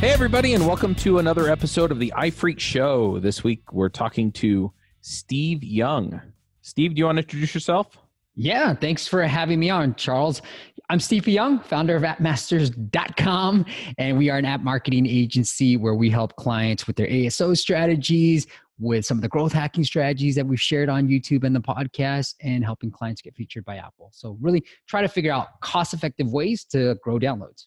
Hey, everybody, and welcome to another episode of the iPhreaks Show. This week, we're talking to Steve Young. Steve, do you want to introduce yourself? Yeah, thanks for having me on, Charles. I'm Steve Young, founder of appmasters.com, and we are an app marketing agency where we help clients with their ASO strategies, with some of the growth hacking strategies that we've shared on YouTube and the podcast, and helping clients get featured by Apple. So, really try to figure out cost effective ways to grow downloads.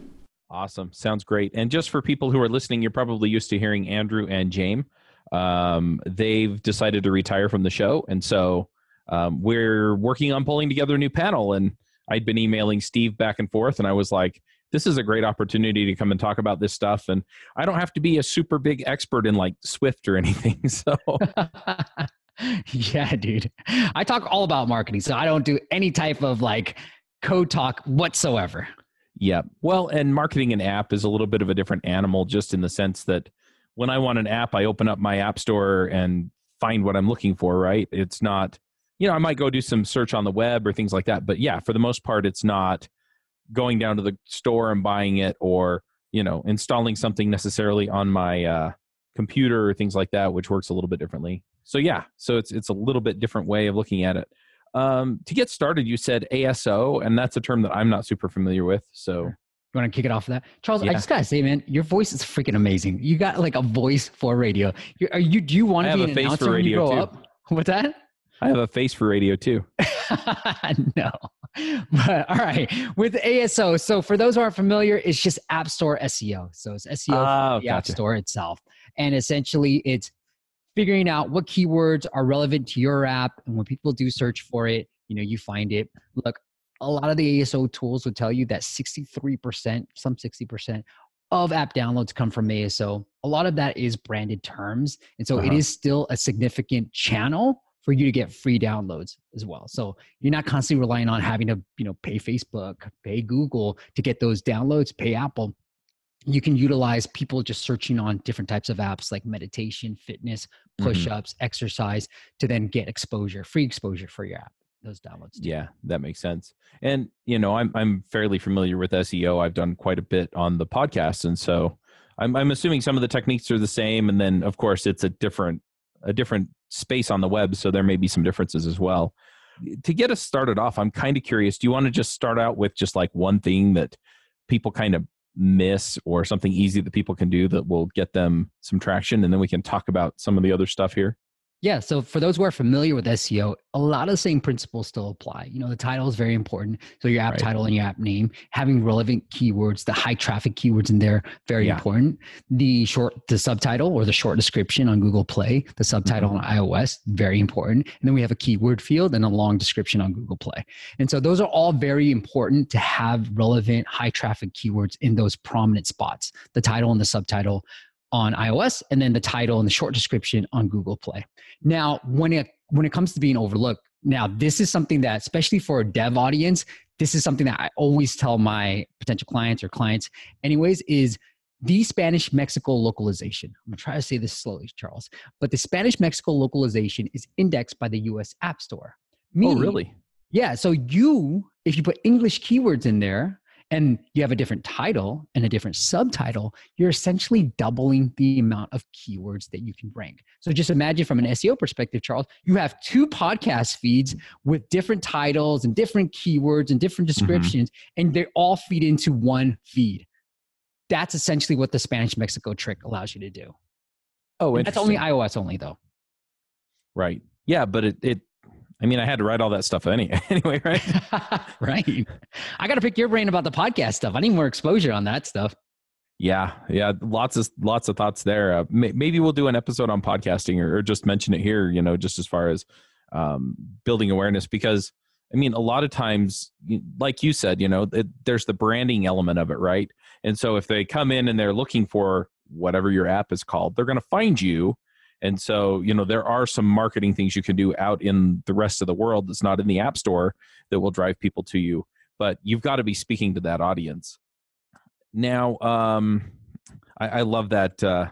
Awesome. Sounds great. And just for people who are listening, you're probably used to hearing Andrew and James. Um, they've decided to retire from the show. And so um, we're working on pulling together a new panel. And I'd been emailing Steve back and forth, and I was like, this is a great opportunity to come and talk about this stuff. And I don't have to be a super big expert in like Swift or anything. So. yeah, dude. I talk all about marketing. So I don't do any type of like code talk whatsoever. Yeah. Well, and marketing an app is a little bit of a different animal just in the sense that when I want an app, I open up my app store and find what I'm looking for, right? It's not, you know, I might go do some search on the web or things like that. But yeah, for the most part, it's not going down to the store and buying it or, you know, installing something necessarily on my uh, computer or things like that, which works a little bit differently. So yeah, so it's it's a little bit different way of looking at it. Um, to get started, you said ASO, and that's a term that I'm not super familiar with. So, you want to kick it off of that, Charles? Yeah. I just gotta say, man, your voice is freaking amazing. You got like a voice for radio. You, are you? Do you want to be an announcer when you grow too. up? What's that? I have a face for radio too. no. But all right. With ASO, so for those who aren't familiar, it's just App Store SEO. So it's SEO oh, the gotcha. App Store itself. And essentially it's figuring out what keywords are relevant to your app and when people do search for it you know you find it. Look a lot of the aso tools would tell you that 63% some 60% of app downloads come from aso a lot of that is branded terms and so uh-huh. it is still a significant channel for you to get free downloads as well. So you're not constantly relying on having to you know pay facebook pay google to get those downloads pay apple you can utilize people just searching on different types of apps like meditation, fitness, push ups, mm-hmm. exercise to then get exposure, free exposure for your app. Those downloads. Too. Yeah, that makes sense. And you know, I'm I'm fairly familiar with SEO. I've done quite a bit on the podcast, and so I'm I'm assuming some of the techniques are the same. And then, of course, it's a different a different space on the web, so there may be some differences as well. To get us started off, I'm kind of curious. Do you want to just start out with just like one thing that people kind of miss or something easy that people can do that will get them some traction and then we can talk about some of the other stuff here yeah. So for those who are familiar with SEO, a lot of the same principles still apply. You know, the title is very important. So your app right. title and your app name, having relevant keywords, the high traffic keywords in there, very yeah. important. The short, the subtitle or the short description on Google Play, the subtitle mm-hmm. on iOS, very important. And then we have a keyword field and a long description on Google Play. And so those are all very important to have relevant high traffic keywords in those prominent spots, the title and the subtitle on iOS and then the title and the short description on Google Play. Now, when it when it comes to being overlooked, now this is something that especially for a dev audience, this is something that I always tell my potential clients or clients anyways is the Spanish Mexico localization. I'm to try to say this slowly, Charles, but the Spanish Mexico localization is indexed by the US App Store. Oh, Meaning, oh, really? Yeah. So you, if you put English keywords in there, and you have a different title and a different subtitle, you're essentially doubling the amount of keywords that you can rank. So just imagine from an SEO perspective, Charles, you have two podcast feeds with different titles and different keywords and different mm-hmm. descriptions, mm-hmm. and they all feed into one feed. That's essentially what the Spanish Mexico trick allows you to do. Oh, that's only iOS only though. Right. Yeah, but it, it I mean, I had to write all that stuff any, anyway, right? right. I got to pick your brain about the podcast stuff. I need more exposure on that stuff. Yeah, yeah, lots of lots of thoughts there. Uh, may, maybe we'll do an episode on podcasting, or, or, just mention it here. You know, just as far as um, building awareness, because I mean, a lot of times, like you said, you know, it, there's the branding element of it, right? And so if they come in and they're looking for whatever your app is called, they're going to find you and so, you know, there are some marketing things you can do out in the rest of the world that's not in the App Store that will drive people to you. But you've got to be speaking to that audience. Now, um, I, I love that uh,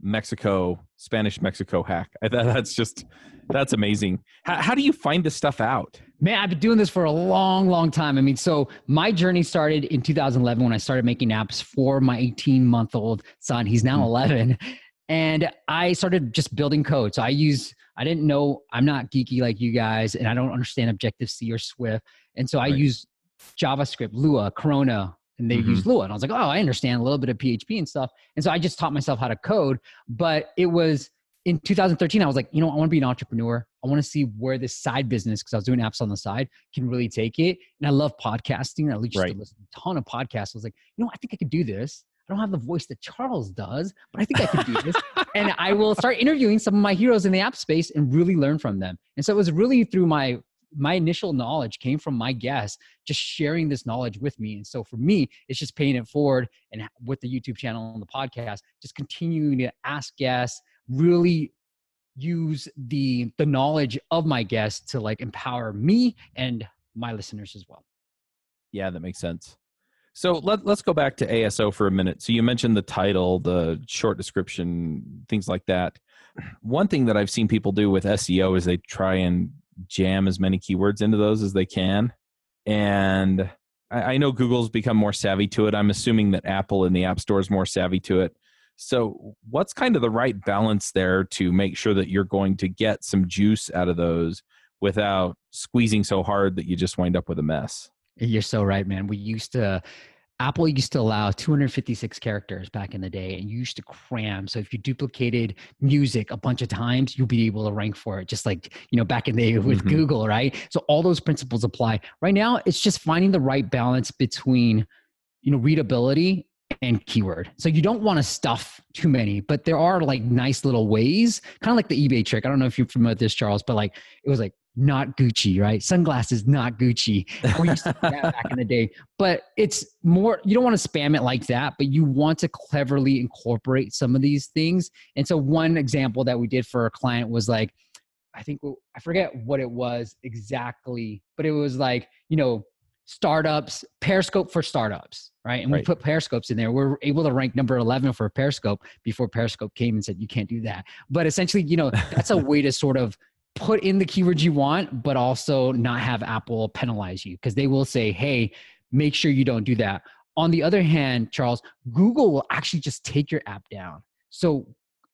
Mexico, Spanish Mexico hack. I, that's just, that's amazing. How, how do you find this stuff out? Man, I've been doing this for a long, long time. I mean, so my journey started in 2011 when I started making apps for my 18 month old son. He's now hmm. 11 and I started just building code. So I use I didn't know I'm not geeky like you guys, and I don't understand Objective C or Swift, and so I right. use JavaScript, Lua, Corona, and they mm-hmm. use Lua, and I was like, oh, I understand a little bit of PHP and stuff, and so I just taught myself how to code. But it was in 2013, I was like, you know, I want to be an entrepreneur. I want to see where this side business, because I was doing apps on the side, can really take it. And I love podcasting. I used right. to listen to a ton of podcasts. I was like, you know, I think I could do this. I don't have the voice that Charles does, but I think I can do this. and I will start interviewing some of my heroes in the app space and really learn from them. And so it was really through my my initial knowledge came from my guests just sharing this knowledge with me and so for me it's just paying it forward and with the youtube channel and the podcast just continuing to ask guests really use the the knowledge of my guests to like empower me and my listeners as well yeah that makes sense so let, let's go back to ASO for a minute. So you mentioned the title, the short description, things like that. One thing that I've seen people do with SEO is they try and jam as many keywords into those as they can. And I, I know Google's become more savvy to it. I'm assuming that Apple in the App Store is more savvy to it. So, what's kind of the right balance there to make sure that you're going to get some juice out of those without squeezing so hard that you just wind up with a mess? You're so right, man. We used to Apple used to allow 256 characters back in the day, and you used to cram. So if you duplicated music a bunch of times, you'll be able to rank for it, just like you know back in the day with mm-hmm. Google, right? So all those principles apply. Right now, it's just finding the right balance between you know readability and keyword. So you don't want to stuff too many, but there are like nice little ways, kind of like the eBay trick. I don't know if you're familiar with this, Charles, but like it was like not Gucci, right? Sunglasses, not Gucci. We used to that back in the day. But it's more, you don't want to spam it like that, but you want to cleverly incorporate some of these things. And so, one example that we did for a client was like, I think, oh, I forget what it was exactly, but it was like, you know, startups, Periscope for startups, right? And right. we put Periscopes in there. We're able to rank number 11 for Periscope before Periscope came and said, you can't do that. But essentially, you know, that's a way to sort of put in the keywords you want, but also not have Apple penalize you because they will say, hey, make sure you don't do that. On the other hand, Charles, Google will actually just take your app down. So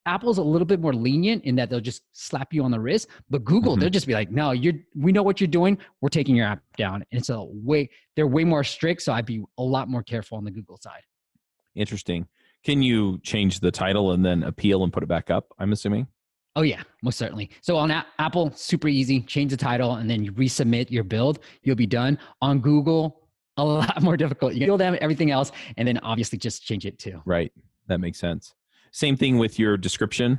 Apple's a little bit more lenient in that they'll just slap you on the wrist, but Google, mm-hmm. they'll just be like, no, you're we know what you're doing. We're taking your app down. And it's a way they're way more strict. So I'd be a lot more careful on the Google side. Interesting. Can you change the title and then appeal and put it back up? I'm assuming. Oh yeah, most certainly. So on a- Apple, super easy. Change the title and then you resubmit your build. You'll be done. On Google, a lot more difficult. You build everything else, and then obviously just change it too. Right. That makes sense. Same thing with your description.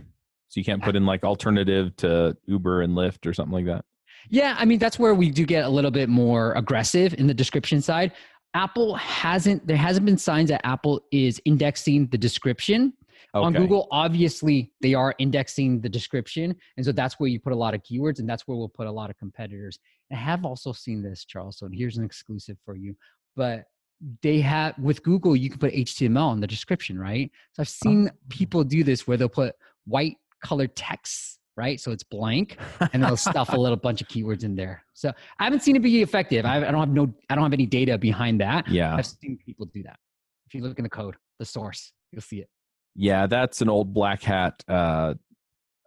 So you can't put in like alternative to Uber and Lyft or something like that. Yeah, I mean that's where we do get a little bit more aggressive in the description side. Apple hasn't there hasn't been signs that Apple is indexing the description Okay. On Google, obviously, they are indexing the description. And so that's where you put a lot of keywords, and that's where we'll put a lot of competitors. I have also seen this, Charles. So here's an exclusive for you. But they have with Google, you can put HTML in the description, right? So I've seen oh. people do this where they'll put white colored text, right? So it's blank, and they'll stuff a little bunch of keywords in there. So I haven't seen it be effective. I, I don't have no, I don't have any data behind that. Yeah, I've seen people do that. If you look in the code, the source, you'll see it. Yeah, that's an old black hat uh,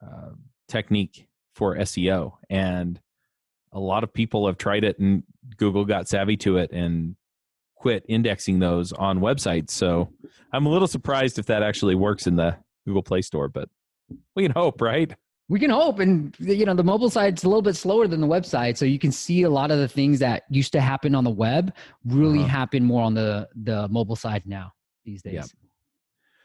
uh, technique for SEO, and a lot of people have tried it, and Google got savvy to it and quit indexing those on websites. So I'm a little surprised if that actually works in the Google Play Store, but we can hope, right? we can hope and you know the mobile side's a little bit slower than the website so you can see a lot of the things that used to happen on the web really uh-huh. happen more on the the mobile side now these days.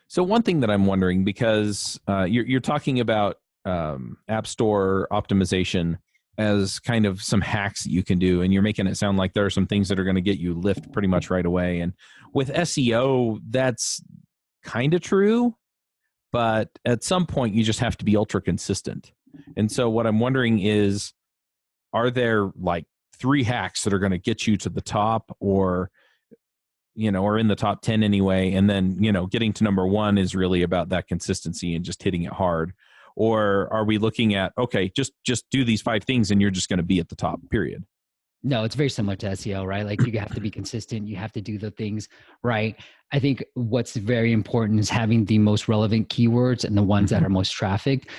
So one thing that i'm wondering because uh, you're, you're talking about um, app store optimization as kind of some hacks that you can do and you're making it sound like there are some things that are going to get you lift pretty much right away. And with seo that's kind of true but at some point you just have to be ultra consistent. And so what i'm wondering is are there like three hacks that are going to get you to the top or you know or in the top 10 anyway and then you know getting to number one is really about that consistency and just hitting it hard. Or are we looking at okay just just do these five things and you're just going to be at the top period? No it's very similar to seo right? Like you have to be consistent you have to do the things right. I think what's very important is having the most relevant keywords and the ones that mm-hmm. are most trafficked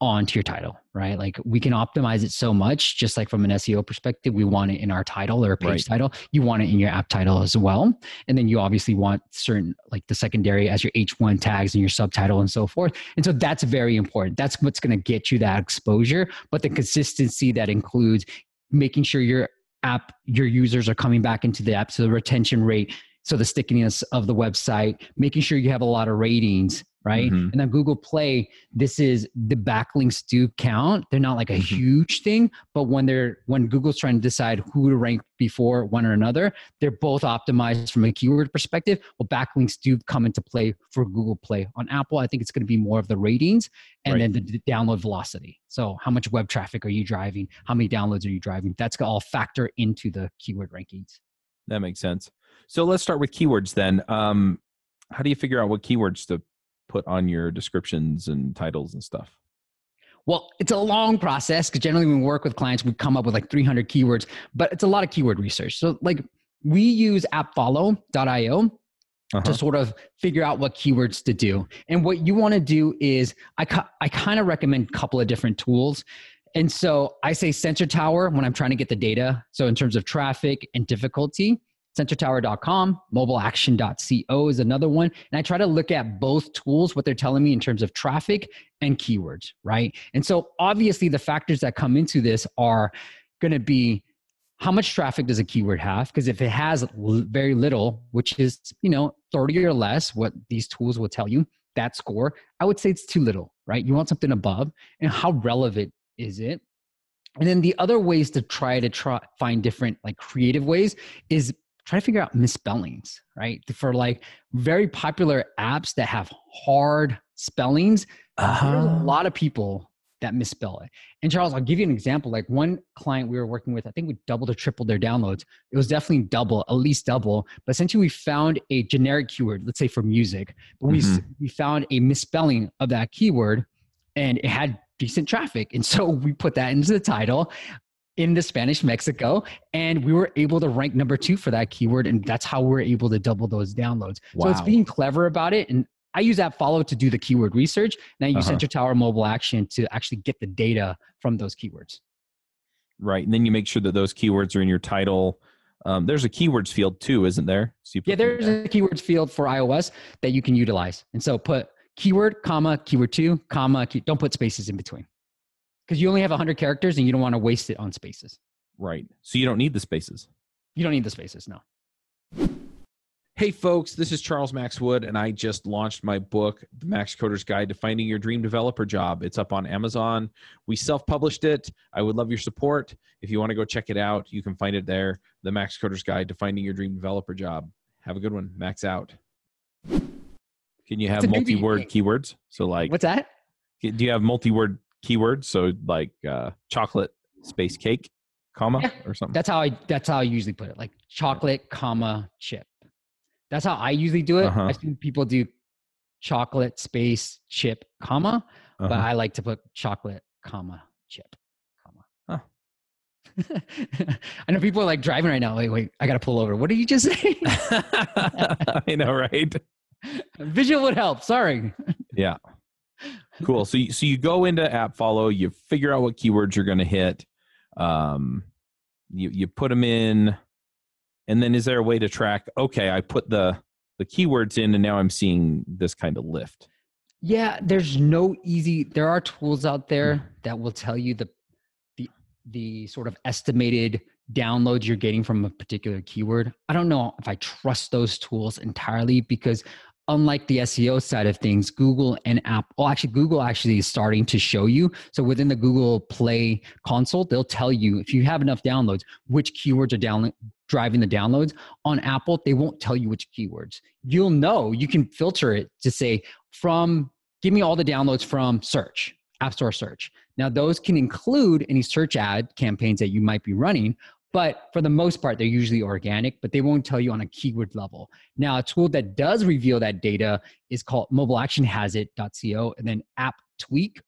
onto your title, right? Like we can optimize it so much, just like from an SEO perspective, we want it in our title or page right. title. You want it in your app title as well. And then you obviously want certain, like the secondary as your H1 tags and your subtitle and so forth. And so that's very important. That's what's going to get you that exposure. But the consistency that includes making sure your app, your users are coming back into the app. So the retention rate, so the stickiness of the website, making sure you have a lot of ratings right? Mm-hmm. And then Google Play, this is the backlinks do count. They're not like a mm-hmm. huge thing, but when they're when Google's trying to decide who to rank before one or another, they're both optimized from a keyword perspective. Well, backlinks do come into play for Google Play. On Apple, I think it's going to be more of the ratings and right. then the, the download velocity. So, how much web traffic are you driving? How many downloads are you driving? That's all factor into the keyword rankings. That makes sense. So let's start with keywords then. Um, how do you figure out what keywords to put on your descriptions and titles and stuff? Well, it's a long process because generally when we work with clients, we come up with like 300 keywords, but it's a lot of keyword research. So, like, we use appfollow.io uh-huh. to sort of figure out what keywords to do. And what you want to do is, I, I kind of recommend a couple of different tools. And so I say Sensor Tower when I'm trying to get the data. So, in terms of traffic and difficulty, sensortower.com, mobileaction.co is another one. And I try to look at both tools, what they're telling me in terms of traffic and keywords, right? And so obviously the factors that come into this are going to be how much traffic does a keyword have? Because if it has very little, which is, you know, 30 or less, what these tools will tell you, that score, I would say it's too little, right? You want something above. And how relevant is it? And then the other ways to try to try find different like creative ways is try to figure out misspellings, right? For like very popular apps that have hard spellings, uh-huh. there's a uh-huh. lot of people that misspell it. And Charles, I'll give you an example. Like one client we were working with, I think we doubled or tripled their downloads. It was definitely double, at least double. But essentially, we found a generic keyword, let's say for music, but we, mm-hmm. we found a misspelling of that keyword and it had decent traffic. And so we put that into the title in the Spanish Mexico, and we were able to rank number two for that keyword, and that's how we're able to double those downloads. Wow. So it's being clever about it, and I use that AppFollow to do the keyword research, and I use uh-huh. Sensor Tower Mobile Action to actually get the data from those keywords. Right, and then you make sure that those keywords are in your title. Um, there's a keywords field too, isn't there? So yeah, there's there. a keywords field for iOS that you can utilize, and so put keyword, comma, keyword two, comma. Key, don't put spaces in between because you only have 100 characters and you don't want to waste it on spaces. Right. So you don't need the spaces. You don't need the spaces, no. Hey, folks, this is Charles Max Wood, and I just launched my book, The Max Coder's Guide to Finding Your Dream Developer Job. It's up on Amazon. We self published it. I would love your support. If you want to go check it out, you can find it there The Max Coder's Guide to Finding Your Dream Developer Job. Have a good one. Max out. Can you have multi word keywords? So, like, what's that? Do you have multi word keywords. So like uh, chocolate space cake, comma yeah. or something. That's how I. That's how I usually put it. Like chocolate, comma chip. That's how I usually do it. Uh-huh. I see people do chocolate space chip comma, uh-huh. but I like to put chocolate comma chip comma. Huh. I know people are like driving right now. Wait, wait, I got to pull over. What did you just say? I know, right? Visual would help. Sorry. Yeah cool. So you, so you go into App Follow, you figure out what keywords you're going to hit. Um, you you put them in, and then is there a way to track? Okay, I put the the keywords in, and now I'm seeing this kind of lift. Yeah, there's no easy. There are tools out there that will tell you the the the sort of estimated downloads you're getting from a particular keyword. I don't know if I trust those tools entirely because unlike the SEO side of things, Google and App, well, actually, Google actually is starting to show you. So within the Google Play console, they'll tell you if you have enough downloads, which keywords are down, driving the downloads. On Apple, they won't tell you which keywords. You'll know, you can filter it to say, from, give me all the downloads from search, App Store search. Now, those can include any search ad campaigns that you might be running, but for the most part, they're usually organic, but they won't tell you on a keyword level. Now, a tool that does reveal that data is called mobileactionhasit.co and then apptweak.com.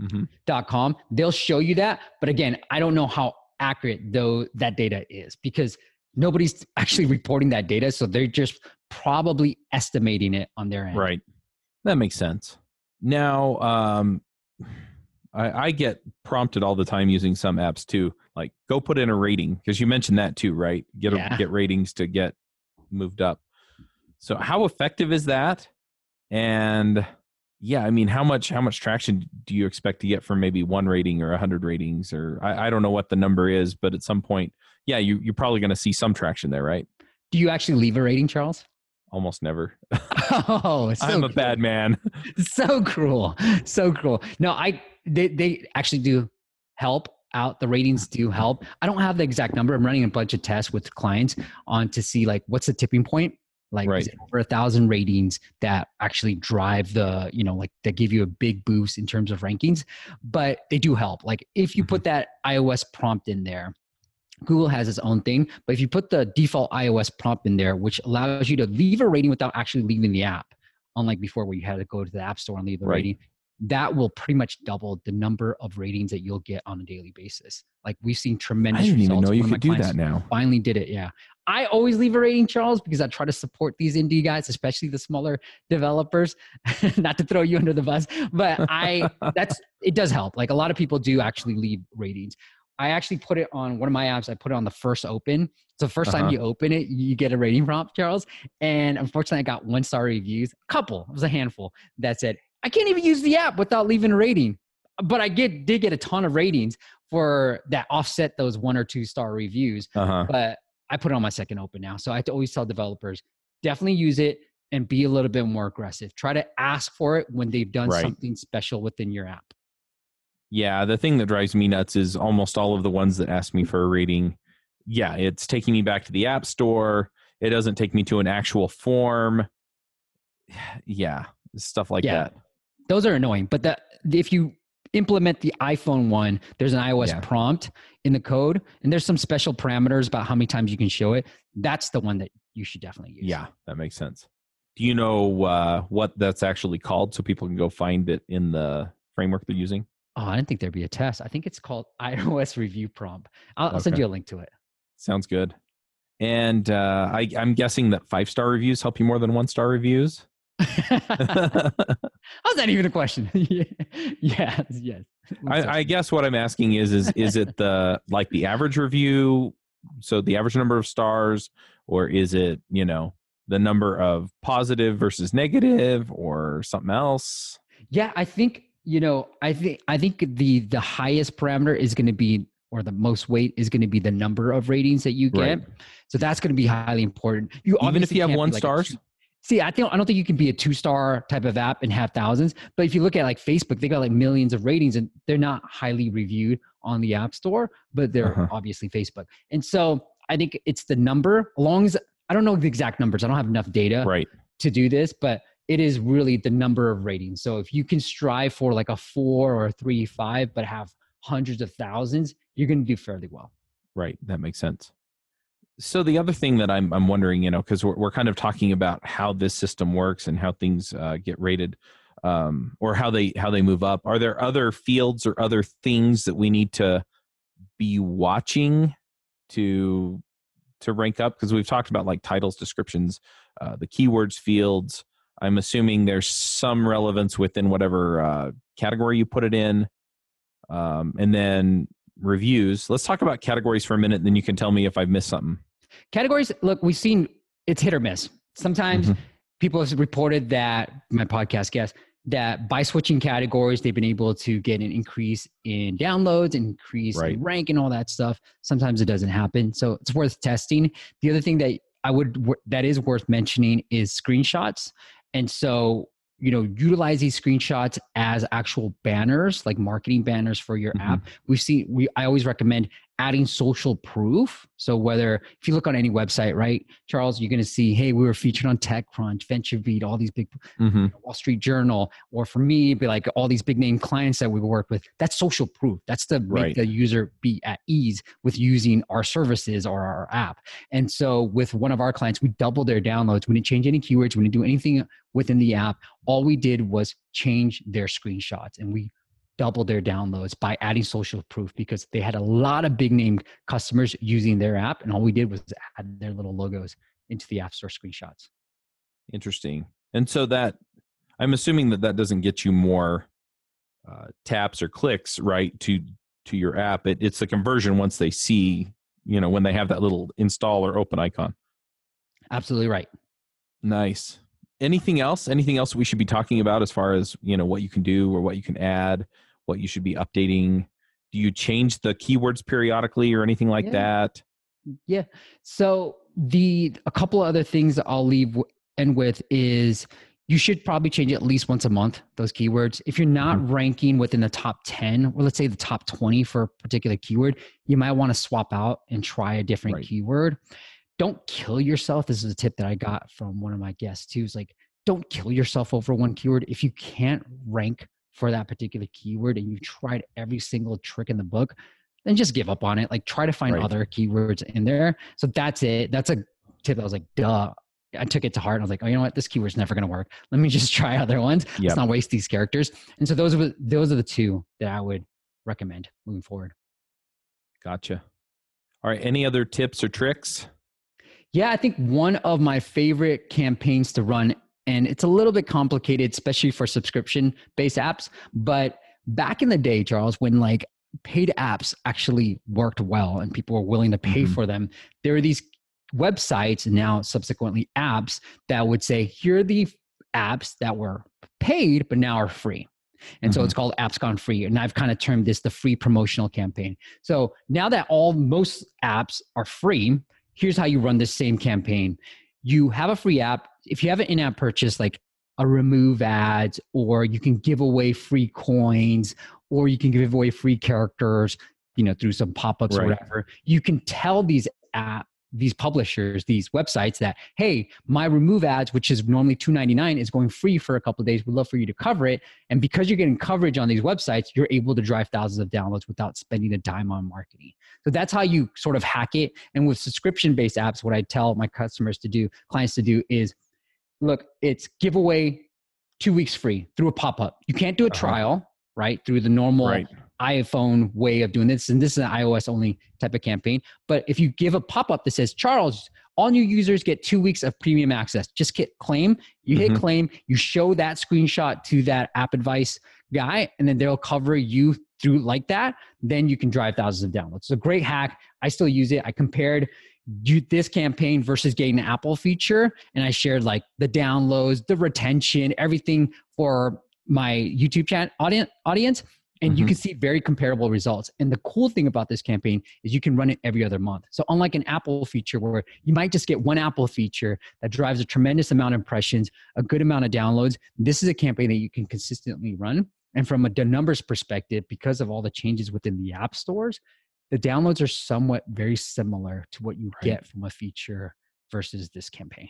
Mm-hmm. They'll show you that. But again, I don't know how accurate though that data is because nobody's actually reporting that data. So they're just probably estimating it on their end. Right. That makes sense. Now, um, I, I get prompted all the time using some apps too like go put in a rating because you mentioned that too right? Get a, yeah. get ratings to get moved up. So how effective is that? And yeah i mean how much how much traction do you expect to get from maybe one rating or a hundred ratings or I, I don't know what the number is but at some point yeah you, you're probably going to see some traction there right? Do you actually leave a rating charles? Almost never. Oh so i'm a bad man. So cruel. So cruel. No i they, they actually do help out. The ratings do help. I don't have the exact number. I'm running a bunch of tests with clients on to see like what's the tipping point. Like right. over a thousand ratings that actually drive the, you know, like that give you a big boost in terms of rankings. But they do help. Like if you put mm-hmm. that iOS prompt in there, Google has its own thing, but if you put the default iOS prompt in there, which allows you to leave a rating without actually leaving the app, unlike before where you had to go to the app store and leave the right. rating, that will pretty much double the number of ratings that you'll get on a daily basis. Like we've seen tremendous. I didn't even know you could do that now. Finally, did it. Yeah, I always leave a rating, Charles, because I try to support these indie guys, especially the smaller developers. Not to throw you under the bus, but I that's it does help. Like a lot of people do actually leave ratings. I actually put it on one of my apps. I put it on the first open. So first uh-huh. time you open it, you get a rating prompt, Charles. And unfortunately, I got one star reviews, a couple, it was a handful that said, I can't even use the app without leaving a rating. But I get did get a ton of ratings for that offset those one or two star reviews. Uh-huh. But I put it on my second open now. So I have to always tell developers definitely use it and be a little bit more aggressive. Try to ask for it when they've done right. something special within your app. Yeah, the thing that drives me nuts is almost all of the ones that ask me for a rating. Yeah, it's taking me back to the app store. It doesn't take me to an actual form. Yeah, stuff like yeah. that those are annoying. But the, if you implement the iPhone one, there's an iOS yeah. prompt in the code, and there's some special parameters about how many times you can show it. That's the one that you should definitely use. Yeah, that makes sense. Do you know uh, what that's actually called so people can go find it in the framework they're using? Oh, I didn't think there'd be a test. I think it's called iOS Review Prompt. I'll, okay. I'll send you a link to it. Sounds good. And uh, I, I'm guessing that five star reviews help you more than one star reviews. How's that even a question? yes, yes. I, I, guess what I'm asking is, is is it the like the average review, so the average number of stars, or is it you know the number of positive versus negative, or something else? Yeah, I think you know, I think I think the the highest parameter is going to be or the most weight is going to be the number of ratings that you get. Right. So that's going to be highly important. You even if you have one like stars. See, I think I don't think you can be a two star type of app and have thousands. But if you look at like Facebook, they got like millions of ratings and they're not highly reviewed on the App Store, but they're uh-huh. obviously Facebook. And so I think it's the number. As long as I don't know the exact numbers, I don't have enough data right. to do this, but it is really the number of ratings. So if you can strive for like a four or a three, five, but have hundreds of thousands, you're going to do fairly well. Right. That makes sense. So the other thing that I'm I'm wondering, you know, because we're we're kind of talking about how this system works and how things uh, get rated, um, or how they how they move up. Are there other fields or other things that we need to be watching to to rank up? Because we've talked about like titles, descriptions, uh, the keywords fields. I'm assuming there's some relevance within whatever uh, category you put it in, um, and then reviews. Let's talk about categories for a minute, then you can tell me if I've missed something. Categories, look, we've seen it's hit or miss. Sometimes mm-hmm. people have reported that my podcast guest that by switching categories, they've been able to get an increase in downloads, increase right. in rank, and all that stuff. Sometimes it doesn't happen, so it's worth testing. The other thing that I would that is worth mentioning is screenshots. And so you know utilize these screenshots as actual banners like marketing banners for your mm-hmm. app. We see we i always recommend adding social proof. So whether if you look on any website right charles you're going to see hey we were featured on techcrunch venturebeat all these big mm-hmm. wall street journal. Or for me be like all these big name clients that we work with. That's social proof. That's to make right. the user be at ease with using our services or our app. And so with one of our clients we doubled their downloads. We didn't change any keywords. We didn't do anything within the app. All we did was change their screenshots and we doubled their downloads by adding social proof because they had a lot of big name customers using their app. And all we did was add their little logos into the App Store screenshots. Interesting. And so that, I'm assuming that that doesn't get you more uh, taps or clicks, right, to to your app. It, it's a conversion once they see, you know, when they have that little install or open icon. Absolutely right. Nice anything else anything else we should be talking about as far as you know what you can do or what you can add what you should be updating do you change the keywords periodically or anything like yeah. that yeah so the a couple of other things that i'll leave end with is you should probably change at least once a month those keywords if you're not mm-hmm. ranking within the top 10 or let's say the top 20 for a particular keyword you might want to swap out and try a different right. keyword don't kill yourself. This is a tip that I got from one of my guests too. Is like, don't kill yourself over one keyword. If you can't rank for that particular keyword and you've tried every single trick in the book, then just give up on it. Like try to find right. other keywords in there. So that's it. That's a tip. I was like, duh. I took it to heart. I was like, oh, you know what? This keyword's never going to work. Let me just try other ones. Yep. Let's not waste these characters. And so those are those are the two that I would recommend moving forward. Gotcha. All right. Any other tips or tricks? Yeah, I think one of my favorite campaigns to run, and it's a little bit complicated, especially for subscription based apps. But back in the day, Charles, when like paid apps actually worked well and people were willing to pay mm-hmm. for them, there were these websites now subsequently apps that would say, here are the apps that were paid but now are free. And mm-hmm. so it's mm-hmm. called Apps Gone Free. And I've kind of termed this the free promotional campaign. So now that all most apps are free, here's how you run this same campaign. You have a free app. If you have an in app purchase, like a remove ads, or you can give away free coins, or you can give away free characters, you know, through some pop ups right. or whatever, you can tell these app these publishers, these websites that, hey, my remove ads, which is normally $2.99, is going free for a couple of days. We'd love for you to cover it. And because you're getting coverage on these websites, you're able to drive thousands of downloads without spending a dime on marketing. So that's how you sort of hack it. And with subscription based apps, what I tell my customers to do, clients to do is look, it's giveaway two weeks free through a pop up. You can't do a uh-huh. trial, right? Through the normal. Right iPhone way of doing this, and this is an iOS only type of campaign. But if you give a pop up that says, Charles, all new users get two weeks of premium access, just hit claim. You hit mm-hmm. claim, you show that screenshot to that AppAdvice guy, and then they'll cover you through like that. Then you can drive thousands of downloads. It's a great hack. I still use it. I compared this campaign versus getting an Apple feature, and I shared like the downloads, the retention, everything for my YouTube chat audience audience and mm-hmm. you can see very comparable results. And the cool thing about this campaign is you can run it every other month. So unlike an Apple feature where you might just get one Apple feature that drives a tremendous amount of impressions, a good amount of downloads, this is a campaign that you can consistently run. And from a numbers perspective, because of all the changes within the app stores, the downloads are somewhat very similar to what you right. get from a feature versus this campaign.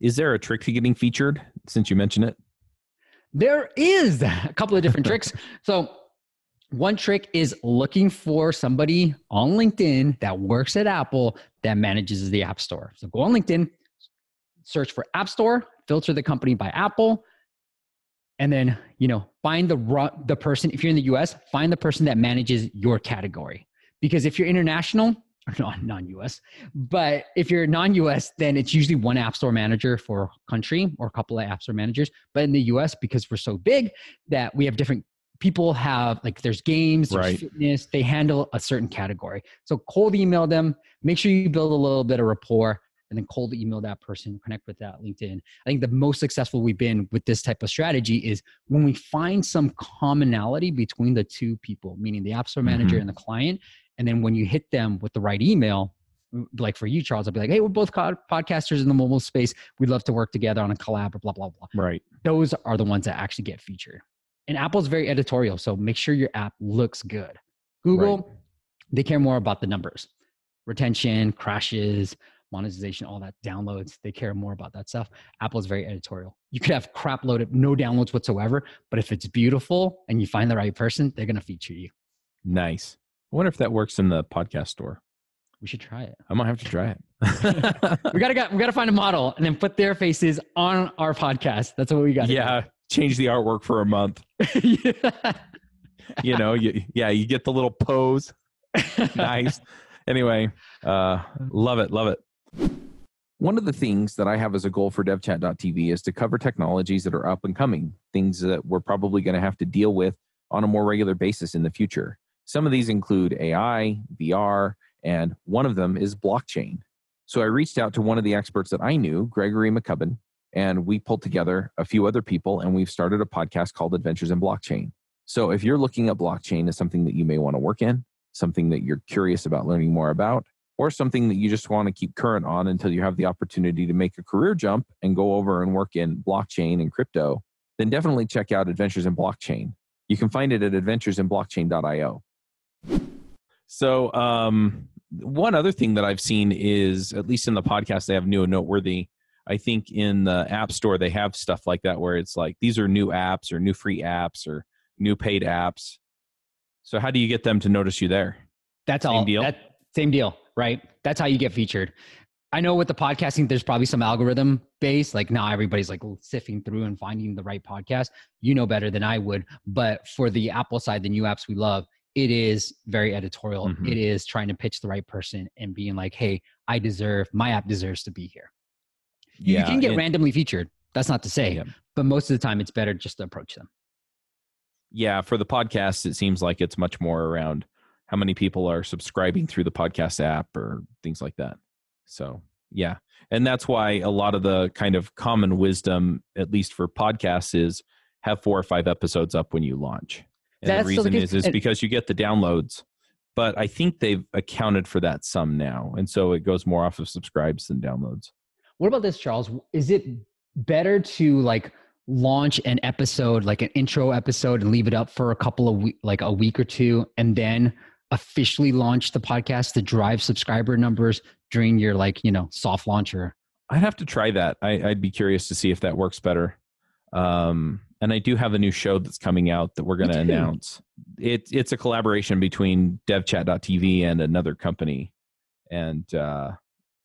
Is there a trick to getting featured since you mentioned it? There is a couple of different tricks. So one trick is looking for somebody on LinkedIn that works at Apple that manages the App Store. So go on LinkedIn, search for App Store, filter the company by Apple, and then you know find the the person. If you're in the U.S., find the person that manages your category. Because if you're international, or non non-US, but if you're non-US, then it's usually one App Store manager for country or a couple of App Store managers. But in the US, because we're so big that we have different people have like there's games there's right. fitness they handle a certain category so cold email them make sure you build a little bit of rapport and then cold email that person, connect with that LinkedIn. I think the most successful we've been with this type of strategy is when we find some commonality between the two people, meaning the App Store manager mm-hmm. and the client. And then when you hit them with the right email, like for you, Charles, I'll be like, hey, we're both podcasters in the mobile space. We'd love to work together on a collab or blah, blah, blah. Right. Those are the ones that actually get featured. And Apple's very editorial. So make sure your app looks good. Google, right. they care more about the numbers retention, crashes, monetization, all that downloads. They care more about that stuff. Apple is very editorial. You could have crap loaded, no downloads whatsoever, but if it's beautiful and you find the right person, they're going to feature you. Nice. I wonder if that works in the podcast store. We should try it. I might have to try it. we gotta get, we gotta find a model and then put their faces on our podcast. That's what we got. Yeah, do. Change the artwork for a month. yeah. You know, you, yeah, you get the little pose. nice. Anyway, uh, love it, love it. One of the things that I have as a goal for devchat.tv is to cover technologies that are up and coming, things that we're probably going to have to deal with on a more regular basis in the future. Some of these include AI, VR, and one of them is blockchain. So I reached out to one of the experts that I knew, Gregory McCubbin, and we pulled together a few other people and we've started a podcast called Adventures in Blockchain. So if you're looking at blockchain as something that you may want to work in, something that you're curious about learning more about, or something that you just want to keep current on until you have the opportunity to make a career jump and go over and work in blockchain and crypto, then definitely check out Adventures in Blockchain. You can find it at adventuresinblockchain.io. So, um, one other thing that I've seen is, at least in the podcast, they have new and noteworthy. I think in the App Store, they have stuff like that where it's like, these are new apps or new free apps or new paid apps. So, how do you get them to notice you there? That's same all. Deal? That, same deal, right? That's how you get featured. I know with the podcasting, there's probably some algorithm base. Like now everybody's like sifting through and finding the right podcast. You know better than I would. But for the Apple side, the new apps we love, it is very editorial. Mm-hmm. It is trying to pitch the right person and being like, hey, I deserve, my app deserves to be here. Yeah, you can get randomly featured. That's not to say, yeah. but most of the time it's better just to approach them. Yeah, for the podcast, it seems like it's much more around how many people are subscribing through the podcast app or things like that. So, yeah. And that's why a lot of the kind of common wisdom, at least for podcasts, is have four or five episodes up when you launch. And That's the reason the is is because you get the downloads. But I think they've accounted for that some now. And so it goes more off of subscribes than downloads. What about this, Charles? Is it better to like launch an episode, like an intro episode, and leave it up for a couple of week, like a week or two, and then officially launch the podcast to drive subscriber numbers during your like you know soft launcher? I'd have to try that. I, would be curious to see if that works better. Um, and I do have a new show that's coming out that we're going to announce. It, it's a collaboration between DevChat.tv and another company, and uh,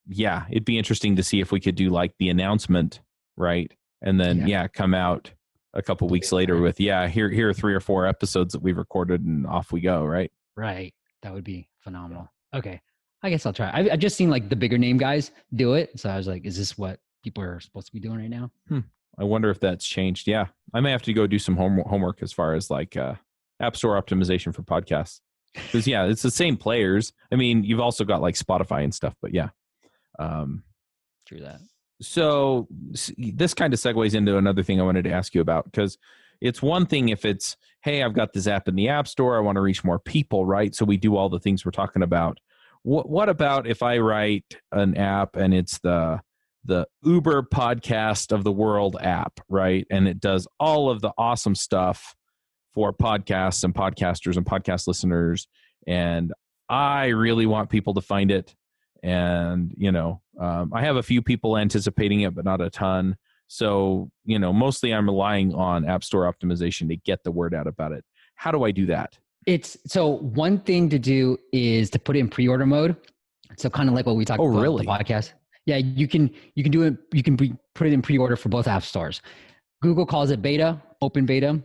yeah, it'd be interesting to see if we could do like the announcement, right, and then yeah, yeah come out a couple weeks later with yeah, here here are three or four episodes that we've recorded, and off we go, right? Right, that would be phenomenal. Okay, I guess I'll try. I've, I've just seen like the bigger name guys do it, so I was like, is this what people are supposed to be doing right now? Hmm. I wonder if that's changed. Yeah, I may have to go do some home, homework as far as like uh, App Store optimization for podcasts. Because yeah, it's the same players. I mean, you've also got like Spotify and stuff, but yeah. Um, True that. So this kind of segues into another thing I wanted to ask you about because it's one thing if it's hey, I've got this app in the App Store, I want to reach more people, right? So we do all the things we're talking about. What what about if I write an app and it's the the Uber podcast of the world app, right? And it does all of the awesome stuff for podcasts and podcasters and podcast listeners. And I really want people to find it. And, you know, um, I have a few people anticipating it, but not a ton. So, you know, mostly I'm relying on App Store optimization to get the word out about it. How do I do that? It's so one thing to do is to put it in pre order mode. So, kind of like what we talked oh, about really? the podcast. Yeah, you can you can do it. You can pre- put it in pre-order for both app stores. Google calls it beta, open beta.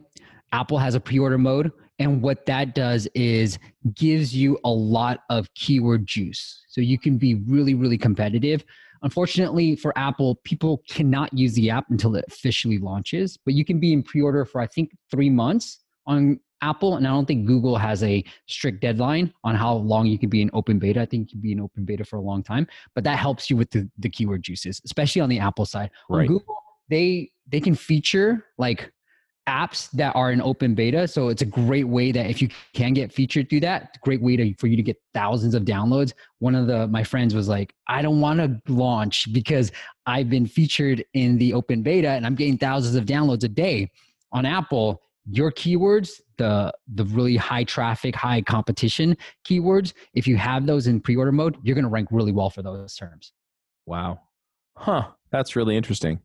Apple has a pre-order mode, and what that does is gives you a lot of keyword juice. So you can be really, really competitive. Unfortunately for Apple, people cannot use the app until it officially launches, but you can be in pre-order for I think three months on Apple and I don't think Google has a strict deadline on how long you can be in open beta. I think you can be in open beta for a long time, but that helps you with the, the keyword juices, especially on the Apple side. On right. Google, they they can feature like apps that are in open beta. So it's a great way that if you can get featured through that, great way to for you to get thousands of downloads. One of the my friends was like, I don't want to launch because I've been featured in the open beta and I'm getting thousands of downloads a day. On Apple, your keywords, the the really high traffic, high competition keywords, if you have those in pre-order mode, you're going to rank really well for those terms. Wow. Huh, that's really interesting.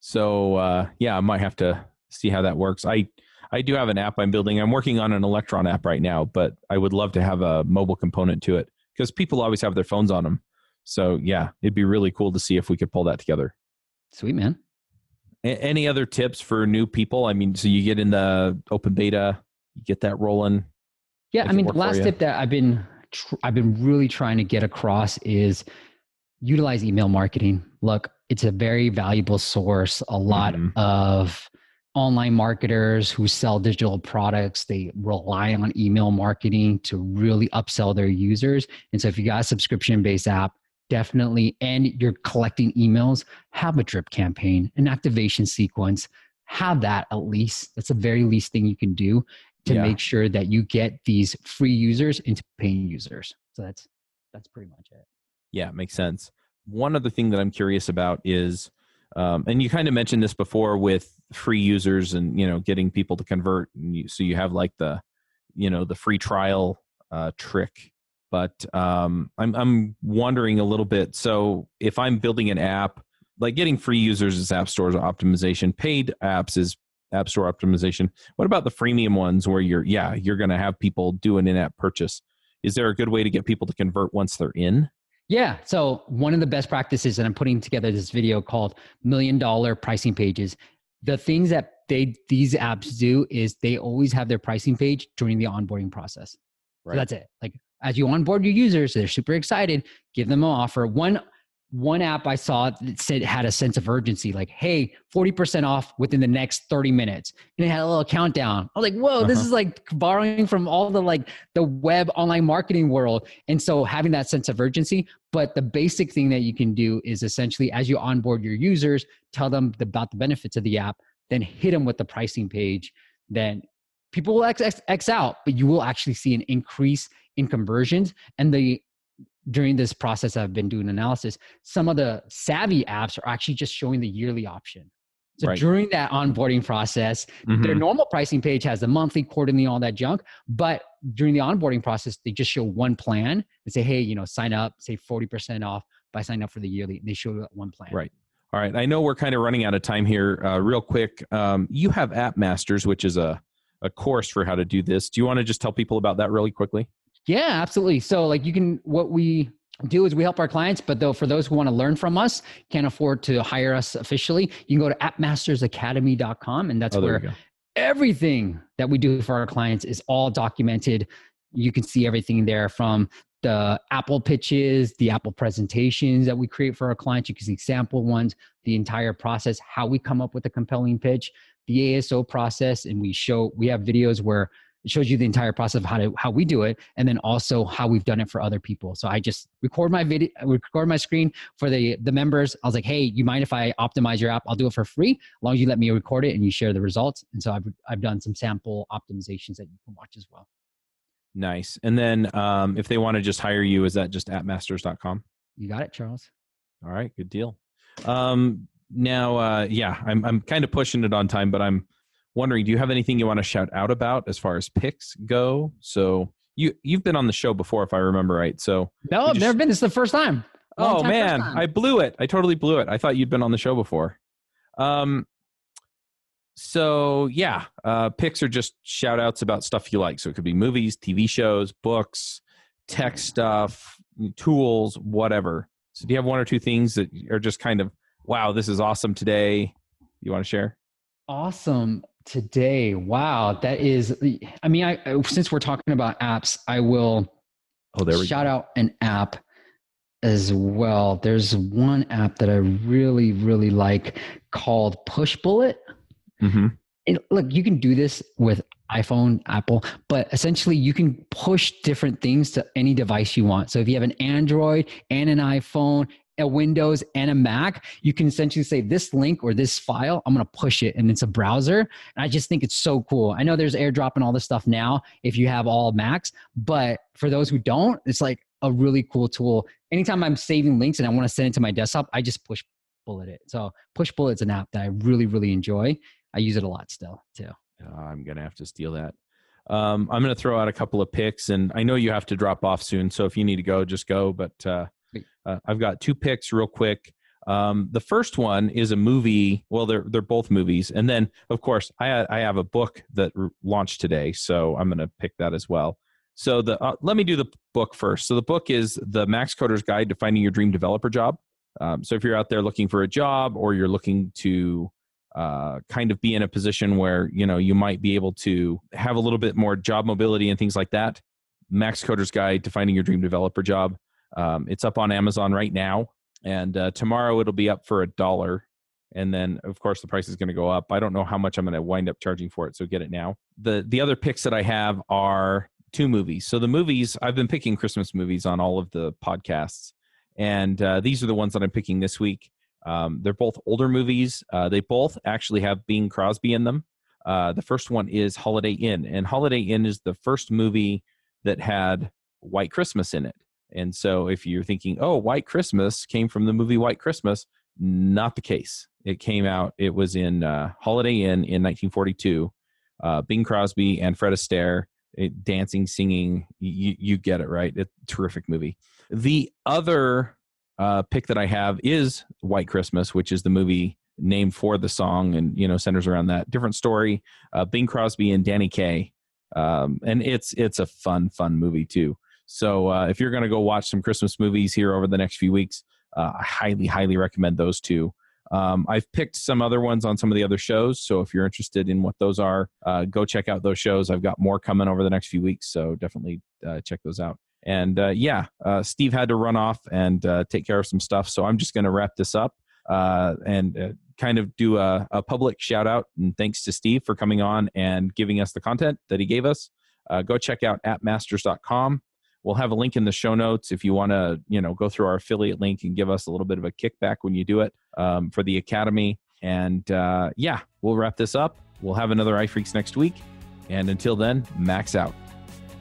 So, uh yeah, I might have to see how that works. I I do have an app I'm building. I'm working on an Electron app right now, but I would love to have a mobile component to it because people always have their phones on them. So yeah, it'd be really cool to see if we could pull that together. Sweet man. A- any other tips for new people? I mean, so you get in the open beta, you get that rolling. Yeah, I mean, the last tip that I've been tr- I've been really trying to get across is utilize email marketing. Look, it's a very valuable source. A lot mm-hmm. of online marketers who sell digital products they rely on email marketing to really upsell their users. And so if you got a subscription based app definitely and you're collecting emails have a drip campaign an activation sequence have that at least. That's the very least thing you can do to yeah. make sure that you get these free users into paying users. So that's that's pretty much it. Yeah makes sense. One other thing that i'm curious about is um, and you kind of mentioned this before with free users and you know getting people to convert. You, so you have like the you know the free trial uh, trick. But um, I'm I'm wondering a little bit. So if I'm building an app, like getting free users is App Store optimization. Paid apps is App Store optimization. What about the freemium ones where you're yeah you're going to have people do an in-app purchase? Is there a good way to get people to convert once they're in? Yeah. So one of the best practices, and I'm putting together this video called Million Dollar Pricing Pages. The things that they these apps do is they always have their pricing page during the onboarding process. Right. So that's it. Like as you onboard your users, they're super excited. Give them an offer. One one app I saw that said had a sense of urgency, like, hey, 40% off within the next 30 minutes. And it had a little countdown. I was like, whoa, uh-huh. this is like borrowing from all the like the web online marketing world. And so having that sense of urgency. But the basic thing that you can do is essentially as you onboard your users, tell them about the benefits of the app, then hit them with the pricing page. Then people will X, X, X out, but you will actually see an increase in conversions. And the during this process I've been doing analysis, some of the savvy apps are actually just showing the yearly option. So right. during that onboarding process, mm-hmm. their normal pricing page has the monthly, quarterly, all that junk. But during the onboarding process, they just show one plan and say, hey, you know, sign up, say 40% off by signing up for the yearly. They show that one plan. Right. All right. I know we're kind of running out of time here. Uh, real quick, um, you have App Masters, which is a, a course for how to do this. Do you want to just tell people about that really quickly? Yeah, absolutely. So like you can what we do is we help our clients, but though for those who want to learn from us, can't afford to hire us officially, you can go to appmastersacademy.com and that's oh, where everything that we do for our clients is all documented. You can see everything there from the Apple pitches, the Apple presentations that we create for our clients. You can see sample ones, the entire process, how we come up with a compelling pitch, the ASO process, and we show we have videos where it shows you the entire process of how to how we do it and then also how we've done it for other people. So i just record my video record my screen for the the members. I was like hey you mind if i optimize your app? I'll do it for free. As long as you let me record it and you share the results. And so i've, I've done some sample optimizations that you can watch as well. Nice. And then um, if they want to just hire you is that just appmasters.com you got it charles. All right good deal. Um, now uh, yeah i'm, I'm kind of pushing it on time but i'm wondering, do you have anything you want to shout out about as far as picks go? So you you've been on the show before, if I remember right. So no, I've just, never been. This is the first time. Long oh time, man, time. I blew it. I totally blew it. I thought you'd been on the show before. Um. So yeah, uh, picks are just shout outs about stuff you like. So it could be movies, TV shows, books, tech stuff, tools, whatever. So do you have one or two things that are just kind of wow, this is awesome today? You want to share? Awesome today. Wow, that is. I mean, I since we're talking about apps, I will. Oh, there we shout go. out an app as well. There's one app that I really, really like called Pushbullet. Mm-hmm. look, you can do this with iPhone, Apple, but essentially you can push different things to any device you want. So if you have an Android and an iPhone, a Windows and a Mac, you can essentially say this link or this file, I'm going to push it and it's a browser. And I just think it's so cool. I know there's airdrop and all this stuff now if you have all Macs, but for those who don't, it's like a really cool tool. Anytime I'm saving links and I want to send it to my desktop, I just push bullet it. So Pushbullet's an app that I really, really enjoy. I use it a lot still too. Uh, I'm gonna have to steal that. Um, I'm gonna throw out a couple of picks, and I know you have to drop off soon. So if you need to go, just go. But uh, uh, I've got two picks real quick. Um, the first one is a movie. Well, they're they're both movies, and then of course I I have a book that launched today, so I'm gonna pick that as well. So the uh, let me do the book first. So the book is the Max Coder's Guide to Finding Your Dream Developer Job. Um, so if you're out there looking for a job or you're looking to uh, kind of be in a position where you know you might be able to have a little bit more job mobility and things like that, Max Coder's Guide to Finding Your Dream Developer Job. Um, it's up on Amazon right now, and uh, tomorrow it'll be up for a dollar. And then, of course, the price is going to go up. I don't know how much I'm going to wind up charging for it, so get it now. the The other picks that I have are two movies. So the movies I've been picking Christmas movies on all of the podcasts, and uh, these are the ones that I'm picking this week. Um, they're both older movies. Uh, they both actually have Bing Crosby in them. Uh, the first one is Holiday Inn, and Holiday Inn is the first movie that had White Christmas in it. And so, if you're thinking, "Oh, White Christmas came from the movie White Christmas," not the case. It came out. It was in uh, Holiday Inn in 1942. Uh, Bing Crosby and Fred Astaire it, dancing, singing. You, you get it right. It's terrific movie. The other uh, pick that I have is White Christmas, which is the movie named for the song and you know centers around that different story. Uh, Bing Crosby and Danny Kaye, um, and it's it's a fun fun movie too. So uh, if you're going to go watch some Christmas movies here over the next few weeks, uh, I highly highly recommend those two. Um, I've picked some other ones on some of the other shows. So if you're interested in what those are, uh, go check out those shows. I've got more coming over the next few weeks. So definitely uh, check those out. And uh, yeah, uh, Steve had to run off and take care of some stuff. So I'm just going to wrap this up and kind of do a, a, public shout out and thanks to Steve for coming on and giving us the content that he gave us. go check out appmasters.com. We'll have a link in the show notes if you want to, you know, go through our affiliate link and give us a little bit of a kickback when you do it um, for the academy. And uh, yeah, we'll wrap this up. We'll have another iPhreaks next week. And until then, max out.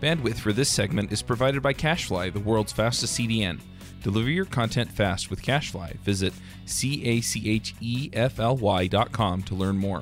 Bandwidth for this segment is provided by CacheFly, the world's fastest CDN. Deliver your content fast with CacheFly. Visit C A C H E F L Y dot com to learn more.